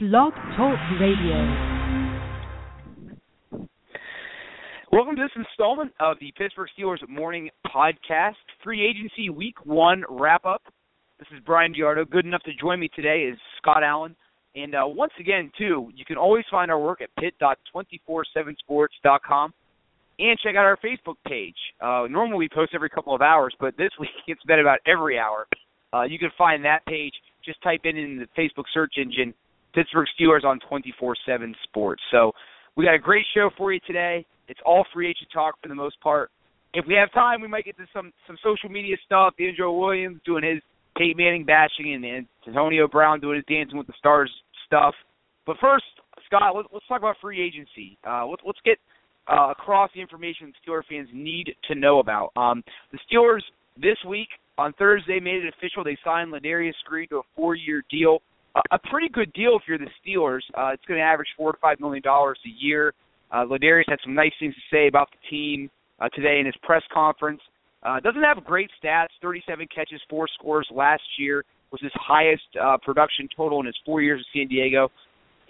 Blog Talk Radio. Welcome to this installment of the Pittsburgh Steelers Morning Podcast, free agency week one wrap up. This is Brian Giardo. Good enough to join me today is Scott Allen. And uh, once again, too, you can always find our work at pit.247sports.com and check out our Facebook page. Uh, normally we post every couple of hours, but this week it's been about every hour. Uh, you can find that page. Just type in in the Facebook search engine Pittsburgh Steelers on 24/7 Sports. So we got a great show for you today. It's all free agent talk for the most part. If we have time, we might get to some some social media stuff. Andrew Williams doing his Peyton Manning bashing and, Antonio Brown doing his Dancing with the Stars stuff. But first, Scott, let's, let's talk about free agency. Uh, let's let's get uh, across the information Steelers fans need to know about. Um, the Steelers this week on Thursday made it official. They signed Ladarius Green to a four-year deal a pretty good deal if you're the Steelers. Uh, it's going to average four to five million dollars a year. Uh, Ladarius had some nice things to say about the team uh, today in his press conference. Uh, doesn't have great stats. 37 catches, four scores last year was his highest uh, production total in his four years in San Diego.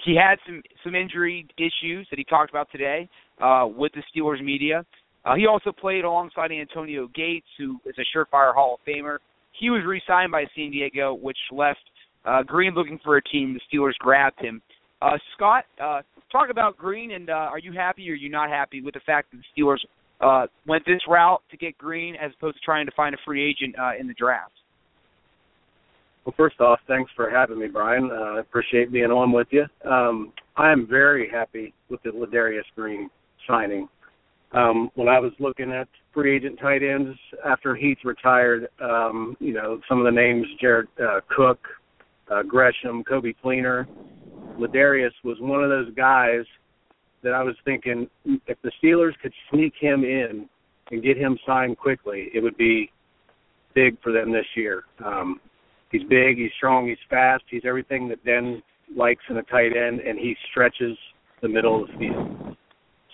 He had some some injury issues that he talked about today uh, with the Steelers media. Uh, he also played alongside Antonio Gates, who is a surefire Hall of Famer. He was re-signed by San Diego, which left uh, Green looking for a team. The Steelers grabbed him. Uh, Scott, uh, talk about Green, and uh, are you happy or are you not happy with the fact that the Steelers uh, went this route to get Green as opposed to trying to find a free agent uh, in the draft? Well, first off, thanks for having me, Brian. Uh, I appreciate being on with you. Um, I am very happy with the Ladarius Green signing. Um, when I was looking at free agent tight ends after Heath retired, um, you know, some of the names, Jared uh, Cook, uh, Gresham, Coby Fleener. Ladarius was one of those guys that I was thinking if the Steelers could sneak him in and get him signed quickly, it would be big for them this year. Um, he's big, he's strong, he's fast, he's everything that Ben likes in a tight end, and he stretches the middle of the field.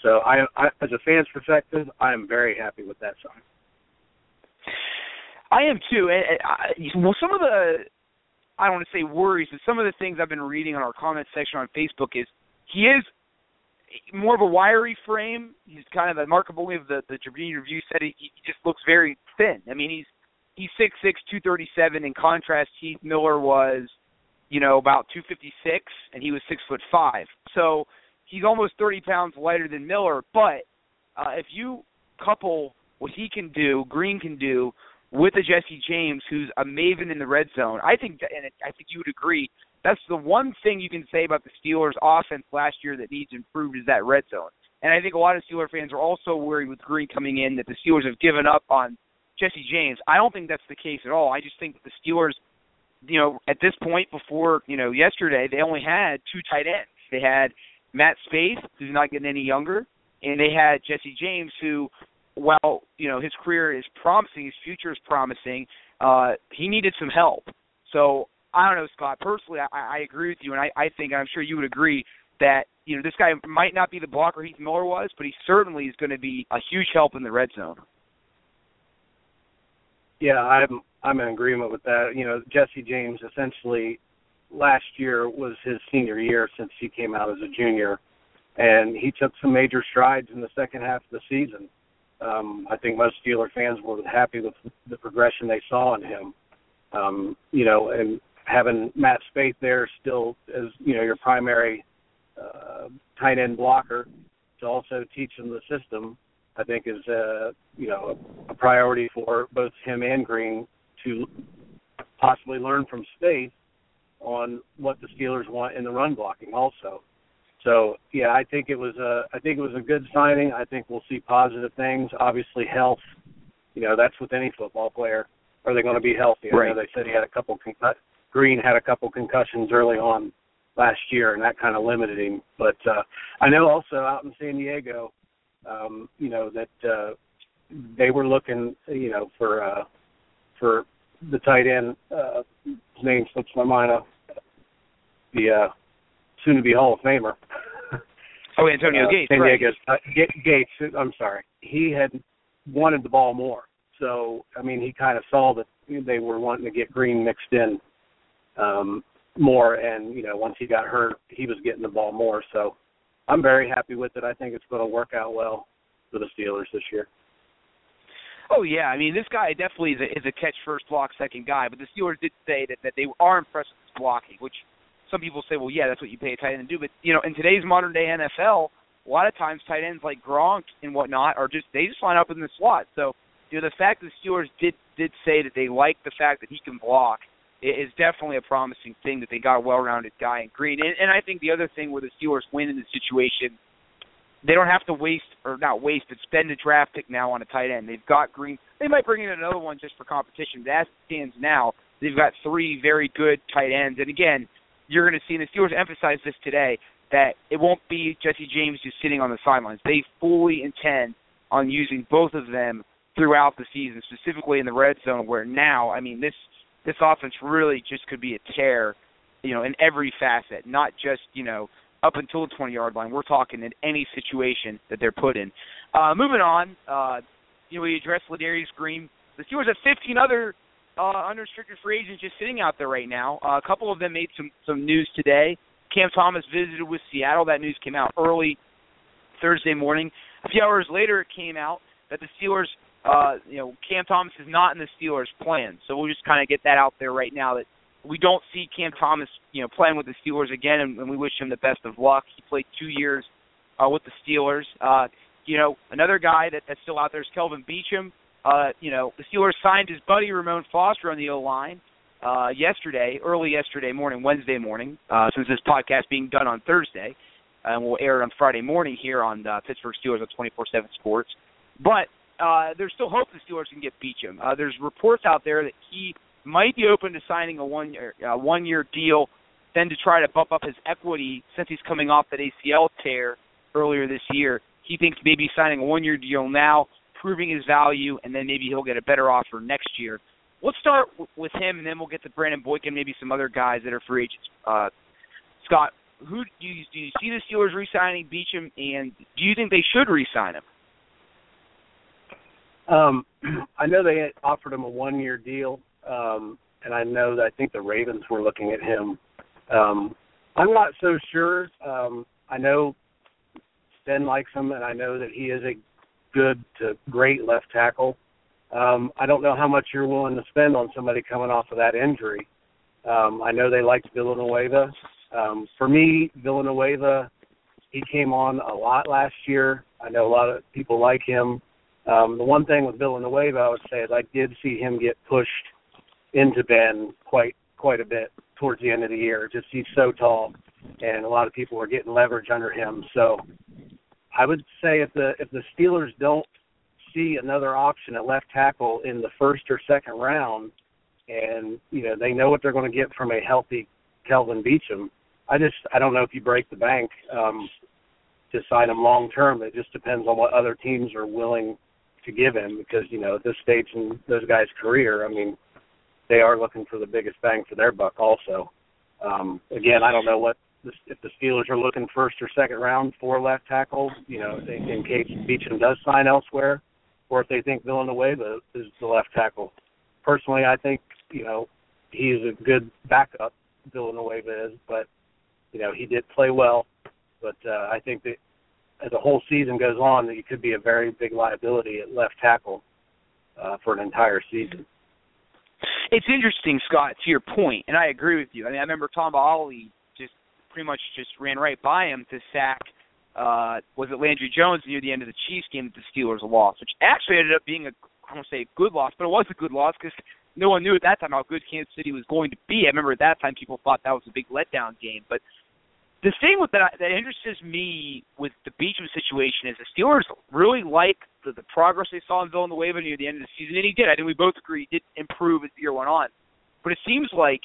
So, I, I as a fan's perspective, I am very happy with that sign. I am too. And, and I, well, some of the I don't want to say worries, but some of the things I've been reading on our comment section on Facebook is he is more of a wiry frame. He's kind of the Mark Kaboly of the the Tribune Review said he, he just looks very thin. I mean, he's he's six six, two thirty seven. In contrast, Heath Miller was, you know, about two fifty six, and he was six foot five. So he's almost thirty pounds lighter than Miller. But uh, if you couple what he can do, Green can do, with a Jesse James who's a maven in the red zone. I think, that, and I think you would agree, that's the one thing you can say about the Steelers' offense last year that needs improved is that red zone. And I think a lot of Steeler fans are also worried with Green coming in that the Steelers have given up on Jesse James. I don't think that's the case at all. I just think the Steelers, you know, at this point before, you know, yesterday, they only had two tight ends. They had Matt Spaeth, who's not getting any younger, and they had Jesse James, who while you know his career is promising, his future is promising, uh, he needed some help. So I don't know, Scott. Personally, I, I agree with you, and I, I think I'm sure you would agree that you know this guy might not be the blocker Heath Miller was, but he certainly is going to be a huge help in the red zone. Yeah, I'm I'm in agreement with that. You know, Jesse James essentially last year was his senior year since he came out as a junior, and he took some major strides in the second half of the season um, I think most Steeler fans were happy with the progression they saw in him. Um, you know, and having Matt Spaeth there still as you know your primary uh, tight end blocker to also teach him the system, I think is uh, you know a, priority for both him and Green to possibly learn from Spaeth on what the Steelers want in the run blocking also. So yeah, I think it was a I think it was a good signing. I think we'll see positive things. Obviously, health. You know, that's with any football player. Are they going to be healthy? Right. I know they said he had a couple concussions. Green had a couple concussions early on last year, and that kind of limited him. But uh, I know also out in San Diego, um, you know that uh, they were looking, you know, for uh, for the tight end. Uh, his name slips my mind. Uh, the uh, soon to be Hall of Famer. Oh, Antonio uh, Gates. San right. Uh, Gates. I'm sorry. He had wanted the ball more. So I mean, he kind of saw that they were wanting to get Green mixed in. Um, more. And you know, once he got hurt, he was getting the ball more. So I'm very happy with it. I think it's going to work out well for the Steelers this year. Oh yeah, I mean this guy definitely is a, is a catch first, block second guy. But the Steelers did say that that they are impressed with his blocking, which some people say, well, yeah, that's what you pay a tight end to do. But you know, in today's modern day NFL, a lot of times tight ends like Gronk and whatnot are just they just line up in the slot. So you know, the fact that the Steelers did did say that they like the fact that he can block is definitely a promising thing that they got a well-rounded guy in Green. And, and I think the other thing where the Steelers win in this situation, they don't have to waste or not waste, but spend a draft pick now on a tight end. They've got Green. They might bring in another one just for competition. But as it stands now, they've got three very good tight ends. And again, you're going to see, and the Steelers emphasize this today, that it won't be Jesse James just sitting on the sidelines. They fully intend on using both of them throughout the season, specifically in the red zone, where now, I mean, this this offense really just could be a tear, you know, in every facet, not just you know up until the 20 yard line. We're talking in any situation that they're put in. Uh, moving on, uh, you know, we addressed Ladarius Green. The Steelers have 15 other uh, unrestricted free agents just sitting out there right now. Uh, a couple of them made some some news today. Cam Thomas visited with Seattle. That news came out early Thursday morning. A few hours later, it came out that the Steelers uh, you know, Cam Thomas is not in the Steelers' plan. So we'll just kind of get that out there right now that we don't see Cam Thomas, you know, playing with the Steelers again, and, and we wish him the best of luck. He played two years uh, with the Steelers. Uh, you know, another guy that, that's still out there is Kelvin Beachum. Uh, you know, the Steelers signed his buddy Ramon Foster on the O line uh, yesterday, early yesterday morning, Wednesday morning, uh, since this podcast being done on Thursday, and we'll air it on Friday morning here on uh, Pittsburgh Steelers on 24/7 Sports. But uh, there's still hope the Steelers can get Beachum. Uh, there's reports out there that he might be open to signing a one year uh, one year deal, then to try to bump up his equity since he's coming off that ACL tear earlier this year. He thinks maybe signing a one year deal now, proving his value, and then maybe he'll get a better offer next year. Let's start w- with him, and then we'll get to Brandon Boykin, maybe some other guys that are free agents. Uh, Scott, who do you, do you see the Steelers re-signing Beachum, and do you think they should re-sign him? Um, I know they offered him a one year deal, um, and I know that I think the Ravens were looking at him. Um, I'm not so sure. Um, I know Ben likes him, and I know that he is a good to great left tackle. Um, I don't know how much you're willing to spend on somebody coming off of that injury. Um, I know they liked Villanueva. Um, for me, Villanueva, he came on a lot last year. I know a lot of people like him. Um, the one thing with Villanueva, I would say, is I did see him get pushed into Ben quite quite a bit towards the end of the year. Just he's so tall, and a lot of people were getting leverage under him. So I would say if the if the Steelers don't see another option at left tackle in the first or second round, and you know they know what they're going to get from a healthy Kelvin Beachum, I just I don't know if you break the bank um, to sign him long term. It just depends on what other teams are willing to give him because you know at this stage in those guys' career, I mean, they are looking for the biggest bang for their buck. Also, um, again, I don't know what if the Steelers are looking first or second round for left tackle, you know, in, case Beachum does sign elsewhere, or if they think Villanueva is the left tackle. Personally, I think you know he's a good backup. Villanueva is, but you know he did play well. But uh, I think that as the whole season goes on, that you could be a very big liability at left tackle uh, for an entire season. It's interesting, Scott, to your point, and I agree with you. I mean, I remember Tamba Hali just pretty much just ran right by him to sack. Uh, was it Landry Jones near the end of the Chiefs game that the Steelers lost, which actually ended up being a I don't say a good loss, but it was a good loss because no one knew at that time how good Kansas City was going to be. I remember at that time people thought that was a big letdown game, but the thing with that that interests me with the Beachum situation is the Steelers really like the, the progress they saw in Villanueva near the end of the season, and he did. I think we both agree he did improve as the year went on. But it seems like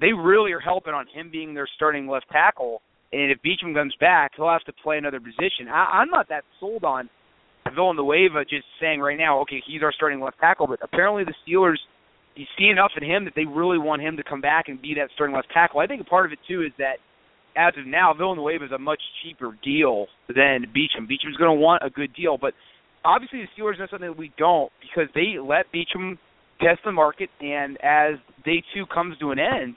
they really are helping on him being their starting left tackle. And if Beachum comes back, he'll have to play another position. I, I'm not that sold on Villanueva just saying right now, okay, he's our starting left tackle. But apparently the Steelers, you see enough in him that they really want him to come back and be that starting left tackle. I think part of it too is that as of now, Villanueva is a much cheaper deal than Beachum. Beachum's going to want a good deal, but obviously the Steelers know something that we don't because they let Beachum test the market, and as day two comes to an end,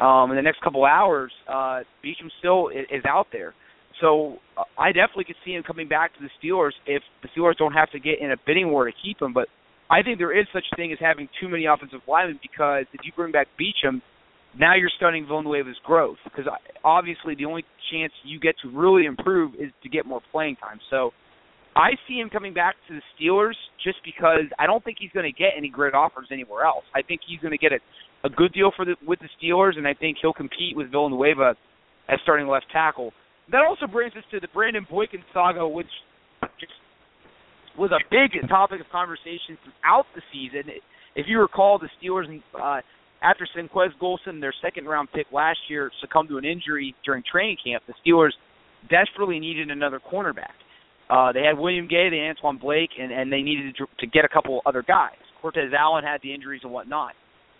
um, in the next couple hours, uh, Beachum still is, is out there. So uh, I definitely could see him coming back to the Steelers if the Steelers don't have to get in a bidding war to keep him. But I think there is such a thing as having too many offensive linemen because if you bring back Beachum, now you're stunning Villanueva's growth because obviously the only chance you get to really improve is to get more playing time. So I see him coming back to the Steelers just because I don't think he's going to get any great offers anywhere else. I think he's going to get a a good deal for the with the Steelers, and I think he'll compete with Villanueva as starting left tackle. That also brings us to the Brandon Boykin saga, which just was a big topic of conversation throughout the season. If you recall, the Steelers uh, after Senquez Golson, their second round pick last year, succumbed to an injury during training camp. The Steelers desperately needed another cornerback. Uh, they had William Gay, they had Antwon Blake, and, and they needed to, to get a couple other guys. Cortez Allen had the injuries and whatnot.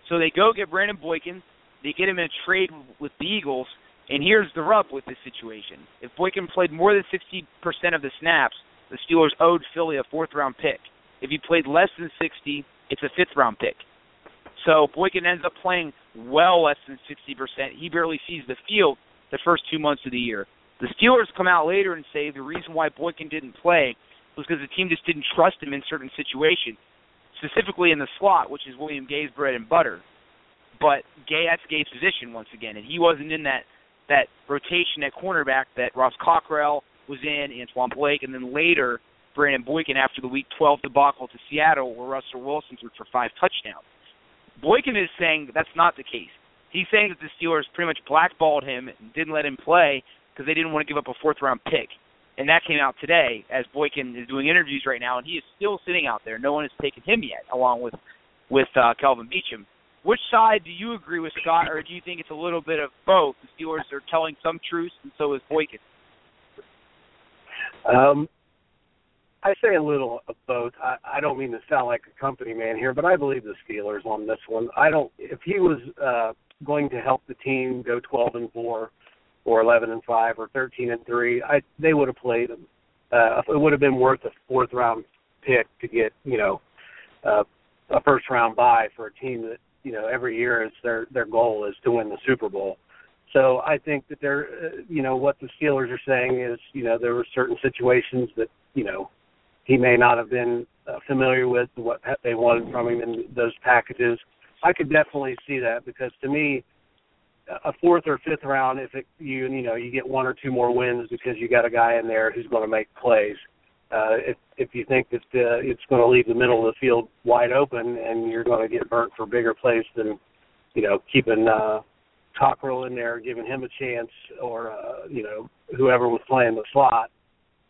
So they go get Brandon Boykin. They get him in a trade with the Eagles. And here's the rub with this situation. If Boykin played more than 60% of the snaps, the Steelers owed Philly a fourth round pick. If he played less than 60, it's a fifth round pick. So Boykin ends up playing well less than 60%. He barely sees the field the first two months of the year. The Steelers come out later and say the reason why Boykin didn't play was because the team just didn't trust him in certain situations specifically in the slot, which is William Gay's bread and butter. But Gay, that's Gay's position once again, and he wasn't in that that rotation at cornerback that Ross Cockrell was in, Antwon Blake, and then later Brandon Boykin after the Week 12 debacle to Seattle, where Russell Wilson threw for five touchdowns. Boykin is saying that's not the case. He's saying that the Steelers pretty much blackballed him and didn't let him play because they didn't want to give up a fourth round pick and that came out today as Boykin is doing interviews right now, and he is still sitting out there. No one has taken him yet, along with with uh, Kelvin Beachum. Which side do you agree with, Scott, or do you think it's a little bit of both? The Steelers are telling some truths, and so is Boykin. Um, I say a little of both. I, I don't mean to sound like a company man here, but I believe the Steelers on this one. I don't. If he was uh, going to help the team go 12 and four, or 11 and 5 or 13 and 3, I they would have played them. Uh, it would have been worth a fourth round pick to get, you know, uh, a first round bye for a team that, you know, every year is their their goal is to win the Super Bowl. So I think that they're, uh, you know, what the Steelers are saying is, you know, there were certain situations that, you know, he may not have been uh, familiar with what they wanted from him in those packages. I could definitely see that because to me, a fourth or fifth round if it, you you know you get one or two more wins because you got a guy in there who's going to make plays. Uh, if if you think that uh, it's going to leave the middle of the field wide open and you're going to get burnt for bigger plays than you know keeping uh, Cockrell in there, giving him a chance, or uh, you know whoever was playing the slot.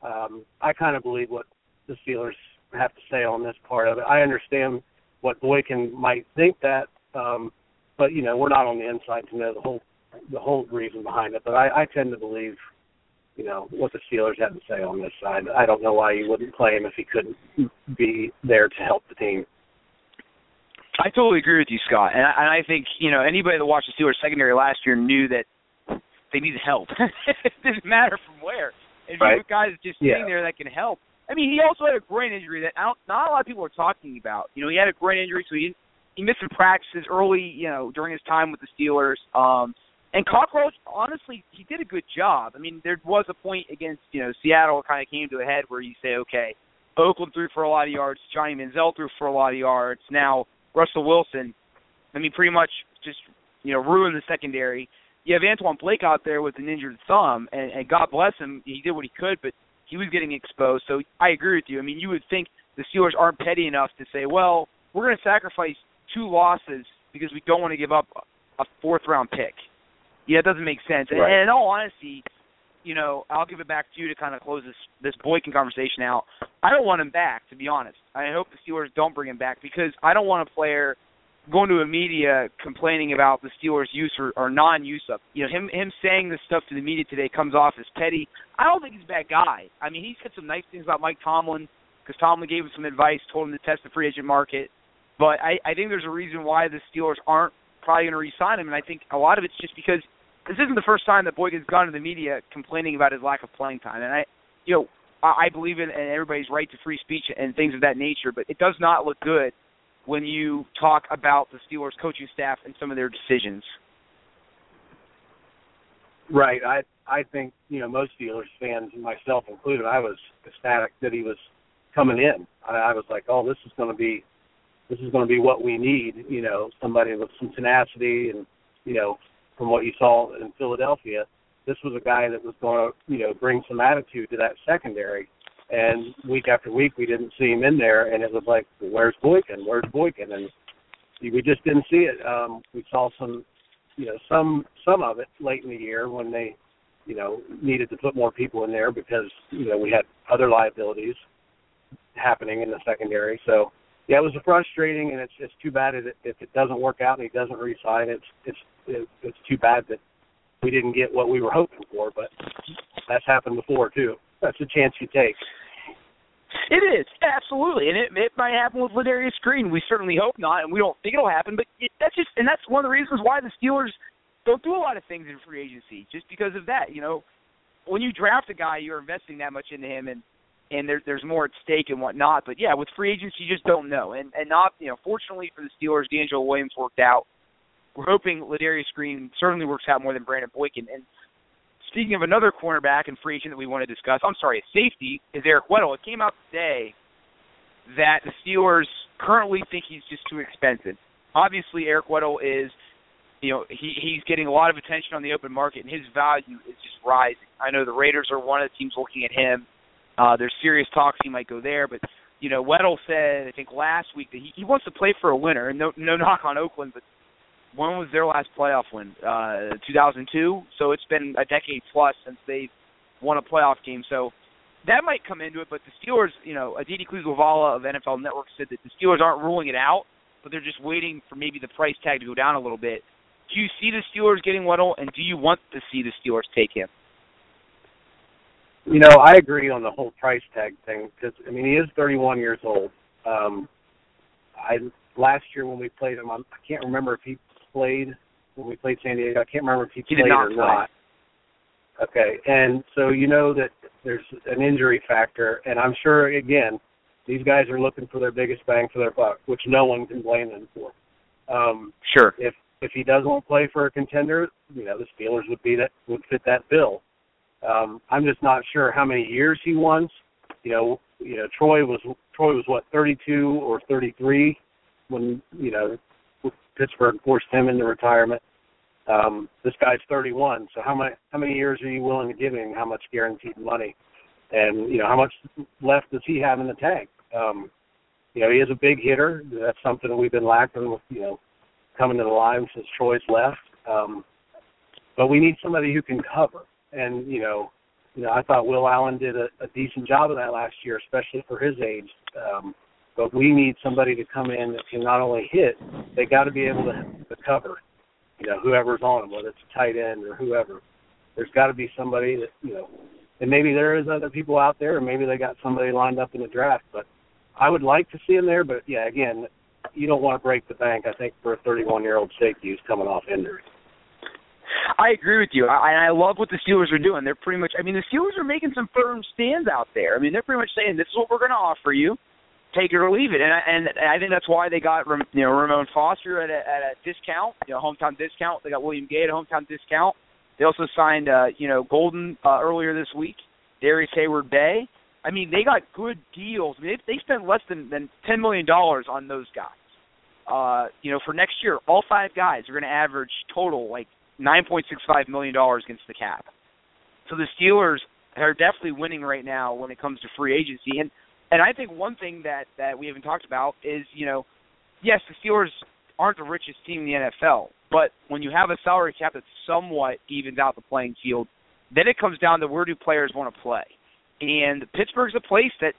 Um, I kind of believe what the Steelers have to say on this part of it. I understand what Boykin might think that. Um, but you know we're not on the inside to know the whole the whole reason behind it. But I, I tend to believe you know what the Steelers have to say on this side. I don't know why you wouldn't play him if he couldn't be there to help the team. I totally agree with you, Scott, and I, and I think you know anybody that watched the Steelers secondary last year knew that they needed help. it didn't matter from where. If right. you have guys just yeah. sitting there that can help. I mean, he also had a groin injury that I don't, not a lot of people are talking about. You know, he had a groin injury, so he he missed some practices early, you know, during his time with the Steelers. Um, and Cockrell, honestly, he did a good job. I mean, there was a point against, you know, Seattle kind of came to a head where you say, okay, Oakland threw for a lot of yards, Johnny Manziel threw for a lot of yards. Now Russell Wilson, I mean, pretty much just you know ruined the secondary. You have Antwon Blake out there with an injured thumb, and, and God bless him, he did what he could, but he was getting exposed. So I agree with you. I mean, you would think the Steelers aren't petty enough to say, well, we're going to sacrifice two losses because we don't want to give up a fourth round pick. Yeah, it doesn't make sense. And, right. and in all honesty, you know, I'll give it back to you to kind of close this this Boykin conversation out. I don't want him back, to be honest. I hope the Steelers don't bring him back because I don't want a player going to a media complaining about the Steelers' use or, or non-use of. You know, him him saying this stuff to the media today comes off as petty. I don't think he's a bad guy. I mean, he said some nice things about Mike Tomlin because Tomlin gave him some advice, told him to test the free agent market. But I, I think there's a reason why the Steelers aren't probably going to re-sign him, and I think a lot of it's just because this isn't the first time that Boykin's gone to the media complaining about his lack of playing time. And I, you know, I, I believe in, in everybody's right to free speech and things of that nature, but it does not look good when you talk about the Steelers coaching staff and some of their decisions. Right. I I think you know most Steelers fans, myself included, I was ecstatic that he was coming in. I, I was like, oh, this is going to be this is going to be what we need. You know, somebody with some tenacity, and you know, from what you saw in Philadelphia, this was a guy that was going to you know bring some attitude to that secondary. And week after week, we didn't see him in there, and it was like, where's Boykin? Where's Boykin? And we just didn't see it. Um, we saw some, you know, some some of it late in the year when they, you know, needed to put more people in there because you know we had other liabilities happening in the secondary. So yeah, it was frustrating, and it's it's too bad if it, if it doesn't work out and he doesn't resign. It's it's it's too bad that we didn't get what we were hoping for, but that's happened before too. That's a chance you take. It is absolutely, and it it might happen with Ladarius Green. We certainly hope not, and we don't think it'll happen. But it, that's just, and that's one of the reasons why the Steelers don't do a lot of things in free agency, just because of that. You know, when you draft a guy, you're investing that much into him, and and there, there's more at stake and whatnot. But yeah, with free agents, you just don't know. And and not, you know, fortunately for the Steelers, DeAngelo Williams worked out. We're hoping Ladarius Green certainly works out more than Brandon Boykin. And speaking of another cornerback and free agent that we want to discuss, I'm sorry, a safety is Eric Weddle. It came out today that the Steelers currently think he's just too expensive. Obviously, Eric Weddle is, you know, he he's getting a lot of attention on the open market, and his value is just rising. I know the Raiders are one of the teams looking at him. Uh, there's serious talks he might go there, but you know, Weddle said I think last week that he, he wants to play for a winner, and no no knock on Oakland, but when was their last playoff win? Uh, 2002. So it's been a decade plus since they've won a playoff game. So that might come into it. But the Steelers, you know, Aditi Kinkhabwala of NFL Network said that the Steelers aren't ruling it out, but they're just waiting for maybe the price tag to go down a little bit. Do you see the Steelers getting Weddle, and do you want to see the Steelers take him? You know, I agree on the whole price tag thing because I mean he is 31 years old. Um, I last year when we played him, I'm, I can't remember if he played when we played San Diego. I can't remember if he, he played not or play. not. Okay, and so you know that there's an injury factor, and I'm sure again these guys are looking for their biggest bang for their buck, which no one can blame them for. Um, Sure. if if he doesn't play for a contender, you know the Steelers would be that would fit that bill. Um, I'm just not sure how many years he wants. You know, you know Troy was Troy was what 32 or 33 when you know Pittsburgh forced him into retirement. Um, this guy's 31, so how many how many years are you willing to give him? How much guaranteed money? And you know how much left does he have in the tank? Um, you know he is a big hitter. That's something we've been lacking with you know coming to the line since Troy's left. Um, but we need somebody who can cover. And you know, you know I thought Will Allen did a, a decent job of that last year, especially for his age. Um, but we need somebody to come in that can not only hit, they got to be able to, to cover. You know, whoever's on them, whether it's a tight end or whoever. There's got to be somebody that you know, and maybe there is other people out there, and maybe they got somebody lined up in the draft. But I would like to see him there. But yeah, again, you don't want to break the bank. I think for a 31 year old safety who's coming off injury. I agree with you. I, I love what the Steelers are doing. They're pretty much. I mean, the Steelers are making some firm stands out there. I mean, they're pretty much saying this is what we're going to offer you. Take it or leave it, and I, and I think that's why they got you know Ramon Foster at a, at a discount, you know hometown discount. They got William Gay at a hometown discount. They also signed uh, you know Golden uh, earlier this week, Darrius Heyward-Bey. I mean, they got good deals. I mean, they, they spent less than than ten million dollars on those guys. Uh, you know, for next year, all five guys are going to average total like nine point six five million dollars against the cap. So the Steelers are definitely winning right now when it comes to free agency. And and I think one thing that that we haven't talked about is you know, yes, the Steelers aren't the richest team in the NFL, but when you have a salary cap that somewhat evens out the playing field, then it comes down to where do players want to play. And Pittsburgh's a place that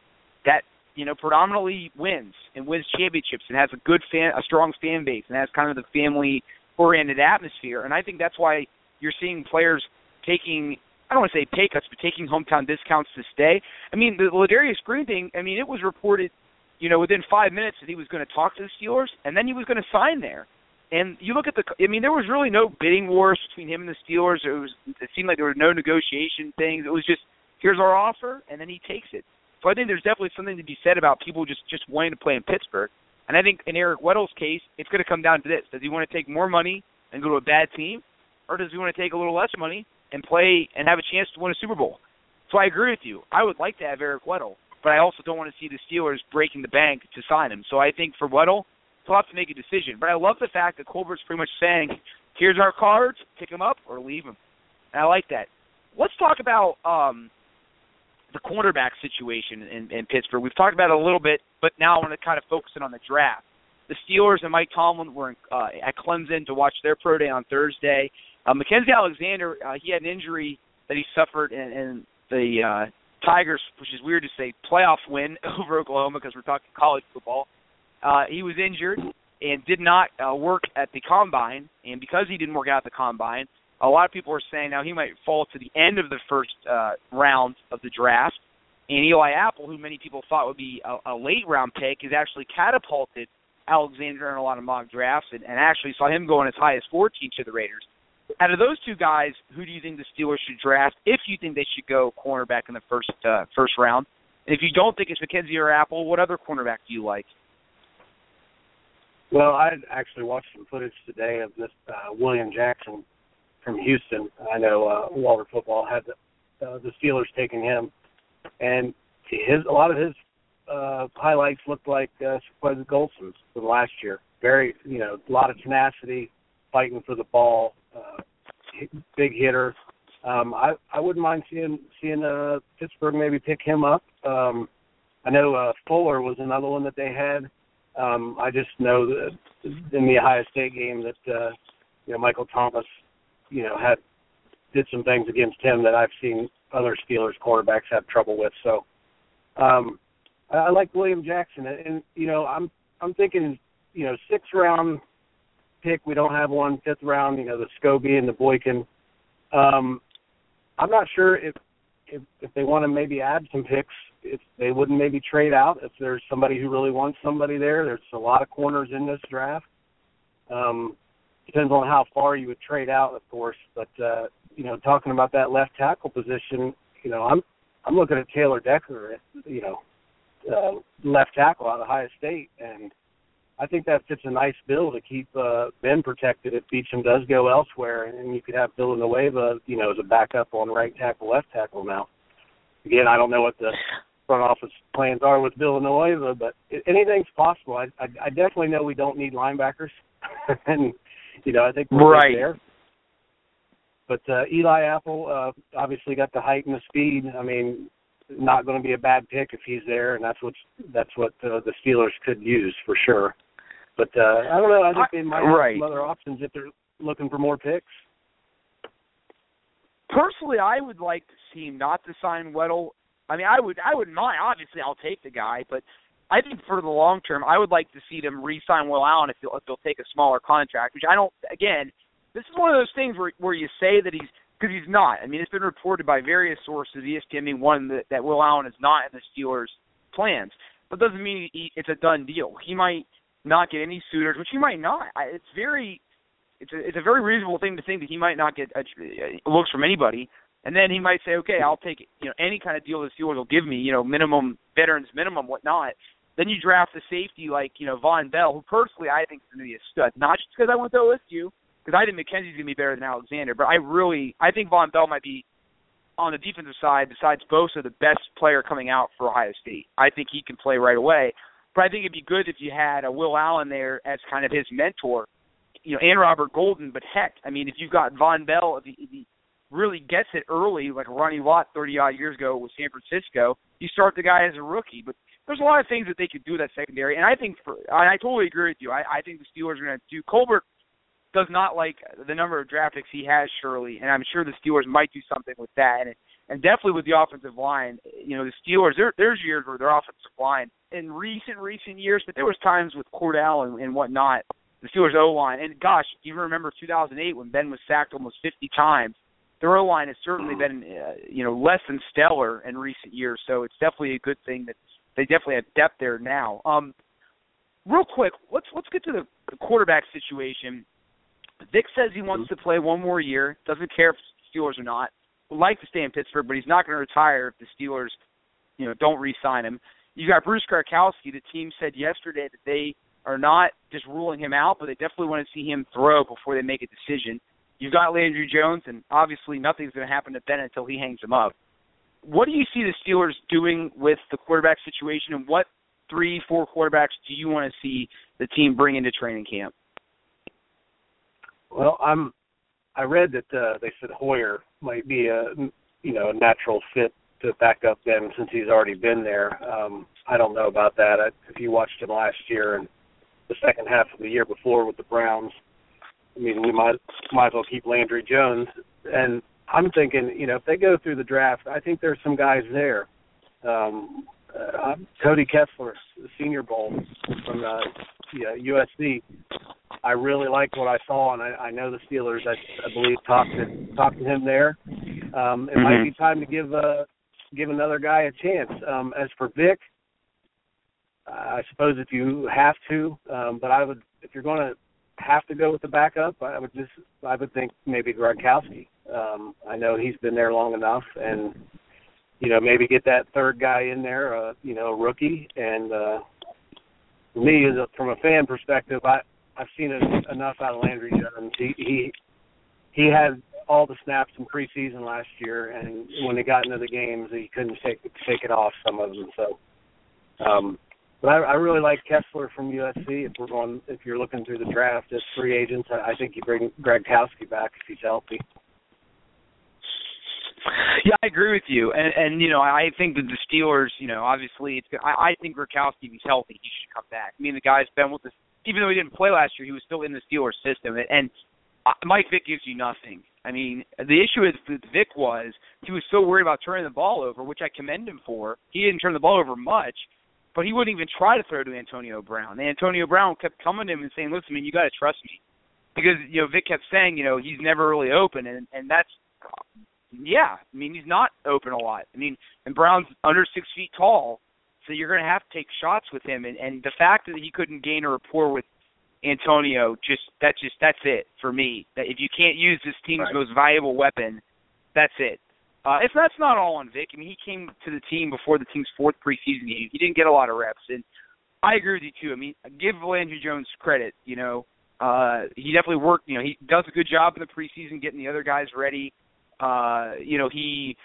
that you know predominantly wins and wins championships and has a good fan, a strong fan base, and has kind of the family oriented atmosphere. And I think that's why you're seeing players taking I don't want to say pay cuts, but taking hometown discounts to stay. I mean, the Ladarius Green thing. I mean, it was reported, you know, within five minutes that he was going to talk to the Steelers, and then he was going to sign there. And you look at the. I mean, there was really no bidding wars between him and the Steelers. It was. It seemed like there were no negotiation things. It was just here's our offer, and then he takes it. So I think there's definitely something to be said about people just just wanting to play in Pittsburgh. And I think in Eric Weddle's case, it's going to come down to this: Does he want to take more money and go to a bad team, or does he want to take a little less money and play and have a chance to win a Super Bowl. So I agree with you. I would like to have Eric Weddle, but I also don't want to see the Steelers breaking the bank to sign him. So I think for Weddle, they'll have to make a decision. But I love the fact that Colbert's pretty much saying, "Here's our cards, pick them up or leave them." And I like that. Let's talk about um, the cornerback situation in, in Pittsburgh. We've talked about it a little bit, but now I want to kind of focus in on the draft. The Steelers and Mike Tomlin were in, uh, at Clemson to watch their pro day on Thursday. Uh, Mackensie Alexander, uh, he had an injury that he suffered in, in the uh, Tigers, which is weird to say, playoff win over Oklahoma because we're talking college football. Uh, he was injured and did not uh, work at the combine, and because he didn't work out at the combine, a lot of people are saying now he might fall to the end of the first uh, round of the draft. And Eli Apple, who many people thought would be a, a late round pick, is actually catapulted Alexander in a lot of mock drafts and, and actually saw him going as high as 14 to the Raiders. Out of those two guys, who do you think the Steelers should draft if you think they should go cornerback in the first uh, first round? And if you don't think it's Mackensie or Apple, what other cornerback do you like? Well, I actually watched some footage today of this uh, William Jackson from Houston. I know uh, Walter Football had the, uh, the Steelers taking him, and his a lot of his uh, highlights looked like uh, Senquez Golson's from last year. Very, you know, a lot of tenacity, fighting for the ball, uh, big hitter. Um, I I wouldn't mind seeing seeing uh, Pittsburgh maybe pick him up. Um, I know uh, Fuller was another one that they had. Um, I just know that in the Ohio State game that uh, you know Michael Thomas you know had did some things against him that I've seen other Steelers quarterbacks have trouble with. So um I, like William Jackson and, and you know I'm I'm thinking you know sixth round pick we don't have one fifth round you know the Scobee and the Boykin. Um I'm not sure if if if they want to maybe add some picks if they wouldn't maybe trade out if there's somebody who really wants somebody there. There's a lot of corners in this draft. Um depends on how far you would trade out, of course. But uh, you know, talking about that left tackle position, you know, I'm I'm looking at Taylor Decker, you know, uh, left tackle out of Ohio State, and I think that fits a nice bill to keep uh, Ben protected if Beachum does go elsewhere, and you could have Villanueva, you know, as a backup on right tackle, left tackle now. Again, I don't know what the front office plans are with Villanueva, but anything's possible. I, I, I definitely know we don't need linebackers, and you know, I think we're right there. But uh, Eli Apple uh, obviously got the height and the speed. I mean, not going to be a bad pick if he's there, and that's what that's what uh, the Steelers could use for sure. But uh, I don't know. I think they might right. have some other options if they're looking for more picks. Personally, I would like to see him not to sign Weddle. I mean, I would I wouldn't mind. Obviously, I'll take the guy, but I think for the long term, I would like to see them re-sign Will Allen if they'll, if they'll take a smaller contract. Which I don't. Again, this is one of those things where where you say that he's because he's not. I mean, it's been reported by various sources, ESPN being one, that, that Will Allen is not in the Steelers' plans. But doesn't mean he, it's a done deal. He might not get any suitors, which he might not. It's very, it's a it's a very reasonable thing to think that he might not get a, a looks from anybody. And then he might say, okay, I'll take you know any kind of deal the Steelers will give me, you know, minimum veterans minimum, whatnot. Then you draft a safety like you know Vonn Bell, who personally I think is going to be a stud. Not just because I went to OSU, because I think Mackenzie's going to be better than Alexander, but I really I think Vonn Bell might be on the defensive side, besides Bosa, the best player coming out for Ohio State. I think he can play right away. But I think it'd be good if you had a Will Allen there as kind of his mentor, you know, and Robert Golden. But heck, I mean, if you've got Vonn Bell, if he, if he really gets it early, like Ronnie Lott 30 odd years ago with San Francisco, you start the guy as a rookie. But there's a lot of things that they could do that secondary, and I think for and I totally agree with you. I, I think the Steelers are going to do. Colbert does not like the number of draft picks he has, surely, and I'm sure the Steelers might do something with that, and and definitely with the offensive line. You know, the Steelers there there's years where their offensive line in recent recent years, but there was times with Cordell and, and whatnot. The Steelers O line, and gosh, you remember 2008 when Ben was sacked almost 50 times. Their O line has certainly been, uh, you know, less than stellar in recent years. So it's definitely a good thing that they definitely have depth there now. Um, real quick, let's let's get to the, quarterback situation. Vic says he wants to play one more year. Doesn't care if Steelers or not. Would like to stay in Pittsburgh, but he's not going to retire if the Steelers, you know, don't re-sign him. You got Bruce Gradkowski. The team said yesterday that they are not just ruling him out, but they definitely want to see him throw before they make a decision. You've got Landry Jones, and obviously nothing's going to happen to Ben until he hangs him up. What do you see the Steelers doing with the quarterback situation, and what three, four quarterbacks do you want to see the team bring into training camp? Well, I'm. I read that uh, they said Hoyer might be a you know a natural fit to back up Ben since he's already been there. Um, I don't know about that. I, if you watched him last year and the second half of the year before with the Browns, I mean, we might might as well keep Landry Jones. And I'm thinking, you know, if they go through the draft, I think there's some guys there. Um, uh, Cody Kessler, the Senior Bowl from uh, yeah, USC. I really liked what I saw, and I, I know the Steelers. I, I believe talked to talked to him there. Um, it mm-hmm. might be time to give uh, give another guy a chance. Um, as for Vic, I suppose if you have to, um, but I would if you're going to have to go with the backup, I would just I would think maybe Gradkowski. Um, I know he's been there long enough, and you know maybe get that third guy in there, uh, you know, rookie. And uh, me, as a, from a fan perspective, I I've seen it enough out of Landry Jones. He he he had all the snaps in preseason last year, and when they got into the games, he couldn't take take it off some of them. So, um, but I, I really like Kessler from USC. If we're going, if you're looking through the draft as free agents, I, I think you bring Gradkowski back if he's healthy. Yeah, I agree with you, and and you know I think that the Steelers, you know, obviously it's I, I think Gradkowski, if he's healthy, he should come back. I mean, the guy's been with the even though he didn't play last year, he was still in the Steelers system, and uh, Mike Vick gives you nothing. I mean, the issue with Vick was he was so worried about turning the ball over, which I commend him for. He didn't turn the ball over much, but he wouldn't even try to throw to Antonio Brown. And Antonio Brown kept coming to him and saying, "Listen, man, you got to trust me," because you know Vick kept saying, you know, he's never really open, and and that's yeah. I mean, he's not open a lot. I mean, and Brown's under six feet tall, so you're going to have to take shots with him. And and the fact that he couldn't gain a rapport with Antonio, just that's just that's it for me. That if you can't use this team's right. most valuable weapon, that's it. Uh, it's that's not all on Vick. I mean, he came to the team before the team's fourth preseason game. He didn't get a lot of reps, and I agree with you too. I mean, give Landry Jones credit. You know, uh, he definitely worked. You know, he does a good job in the preseason getting the other guys ready. Uh, you know, he,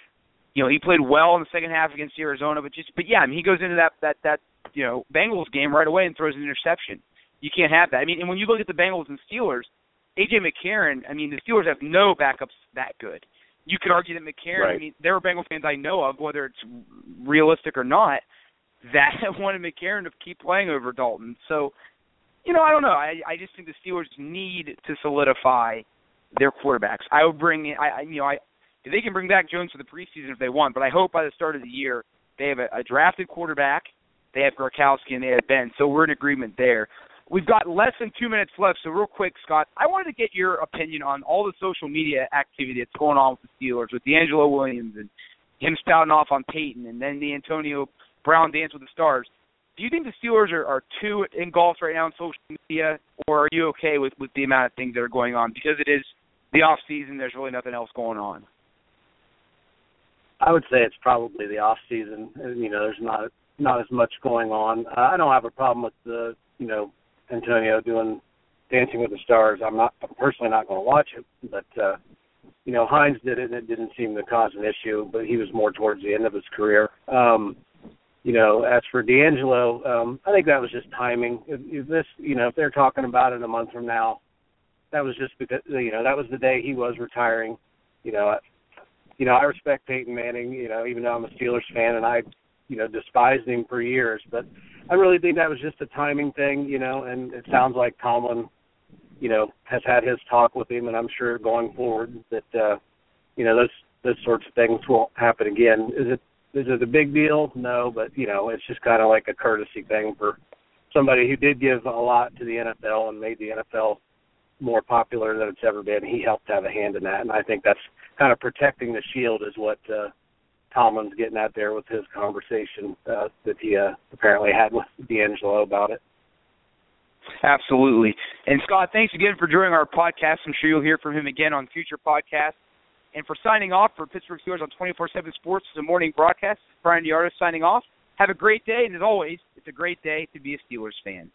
you know, he played well in the second half against Arizona, but just, but yeah, I mean, he goes into that that that you know Bengals game right away and throws an interception. You can't have that. I mean, and when you look at the Bengals and Steelers, AJ McCarron, I mean, the Steelers have no backups that good. You could argue that McCarron, right. I mean, there are Bengals fans I know of, whether it's realistic or not, that wanted McCarron to keep playing over Dalton. So, you know, I don't know. I I just think the Steelers need to solidify their quarterbacks. I would bring in, I, I you know, I they can bring back Jones for the preseason if they want, but I hope by the start of the year they have a, a drafted quarterback, they have Gradkowski, and they have Ben. So we're in agreement there. We've got less than two minutes left, so real quick, Scott, I wanted to get your opinion on all the social media activity that's going on with the Steelers, with DeAngelo Williams and him spouting off on Peyton, and then the Antonio Brown dance with the stars. Do you think the Steelers are, are too engulfed right now in social media, or are you okay with with the amount of things that are going on because it is the off season? There's really nothing else going on. I would say it's probably the off season. You know, there's not not as much going on. Uh, I don't have a problem with the you know Antonio doing Dancing with the Stars. I'm not I'm personally not going to watch it, but uh, you know Hines did it and it didn't seem to cause an issue, but he was more towards the end of his career. Um, you know, as for DeAngelo, um, I think that was just timing. If, if this, you know, if they're talking about it a month from now, that was just because you know that was the day he was retiring. You know, I, you know I respect Peyton Manning. You know, even though I'm a Steelers fan and I, you know, despised him for years, but I really think that was just a timing thing. You know, and it sounds like Tomlin, you know, has had his talk with him, and I'm sure going forward that, uh, you know, those those sorts of things won't happen again. Is it is it a big deal? No, but you know, it's just kind of like a courtesy thing for somebody who did give a lot to the NFL and made the NFL more popular than it's ever been. He helped have a hand in that, and I think that's kind of protecting the shield is what uh, Tomlin's getting at there with his conversation uh, that he uh, apparently had with DeAngelo about it. Absolutely. And Scott, thanks again for joining our podcast. I'm sure you'll hear from him again on future podcasts. And for signing off for Pittsburgh Steelers on 24/7 Sports, the morning broadcast. Brian DeArtist signing off. Have a great day, and as always, it's a great day to be a Steelers fan.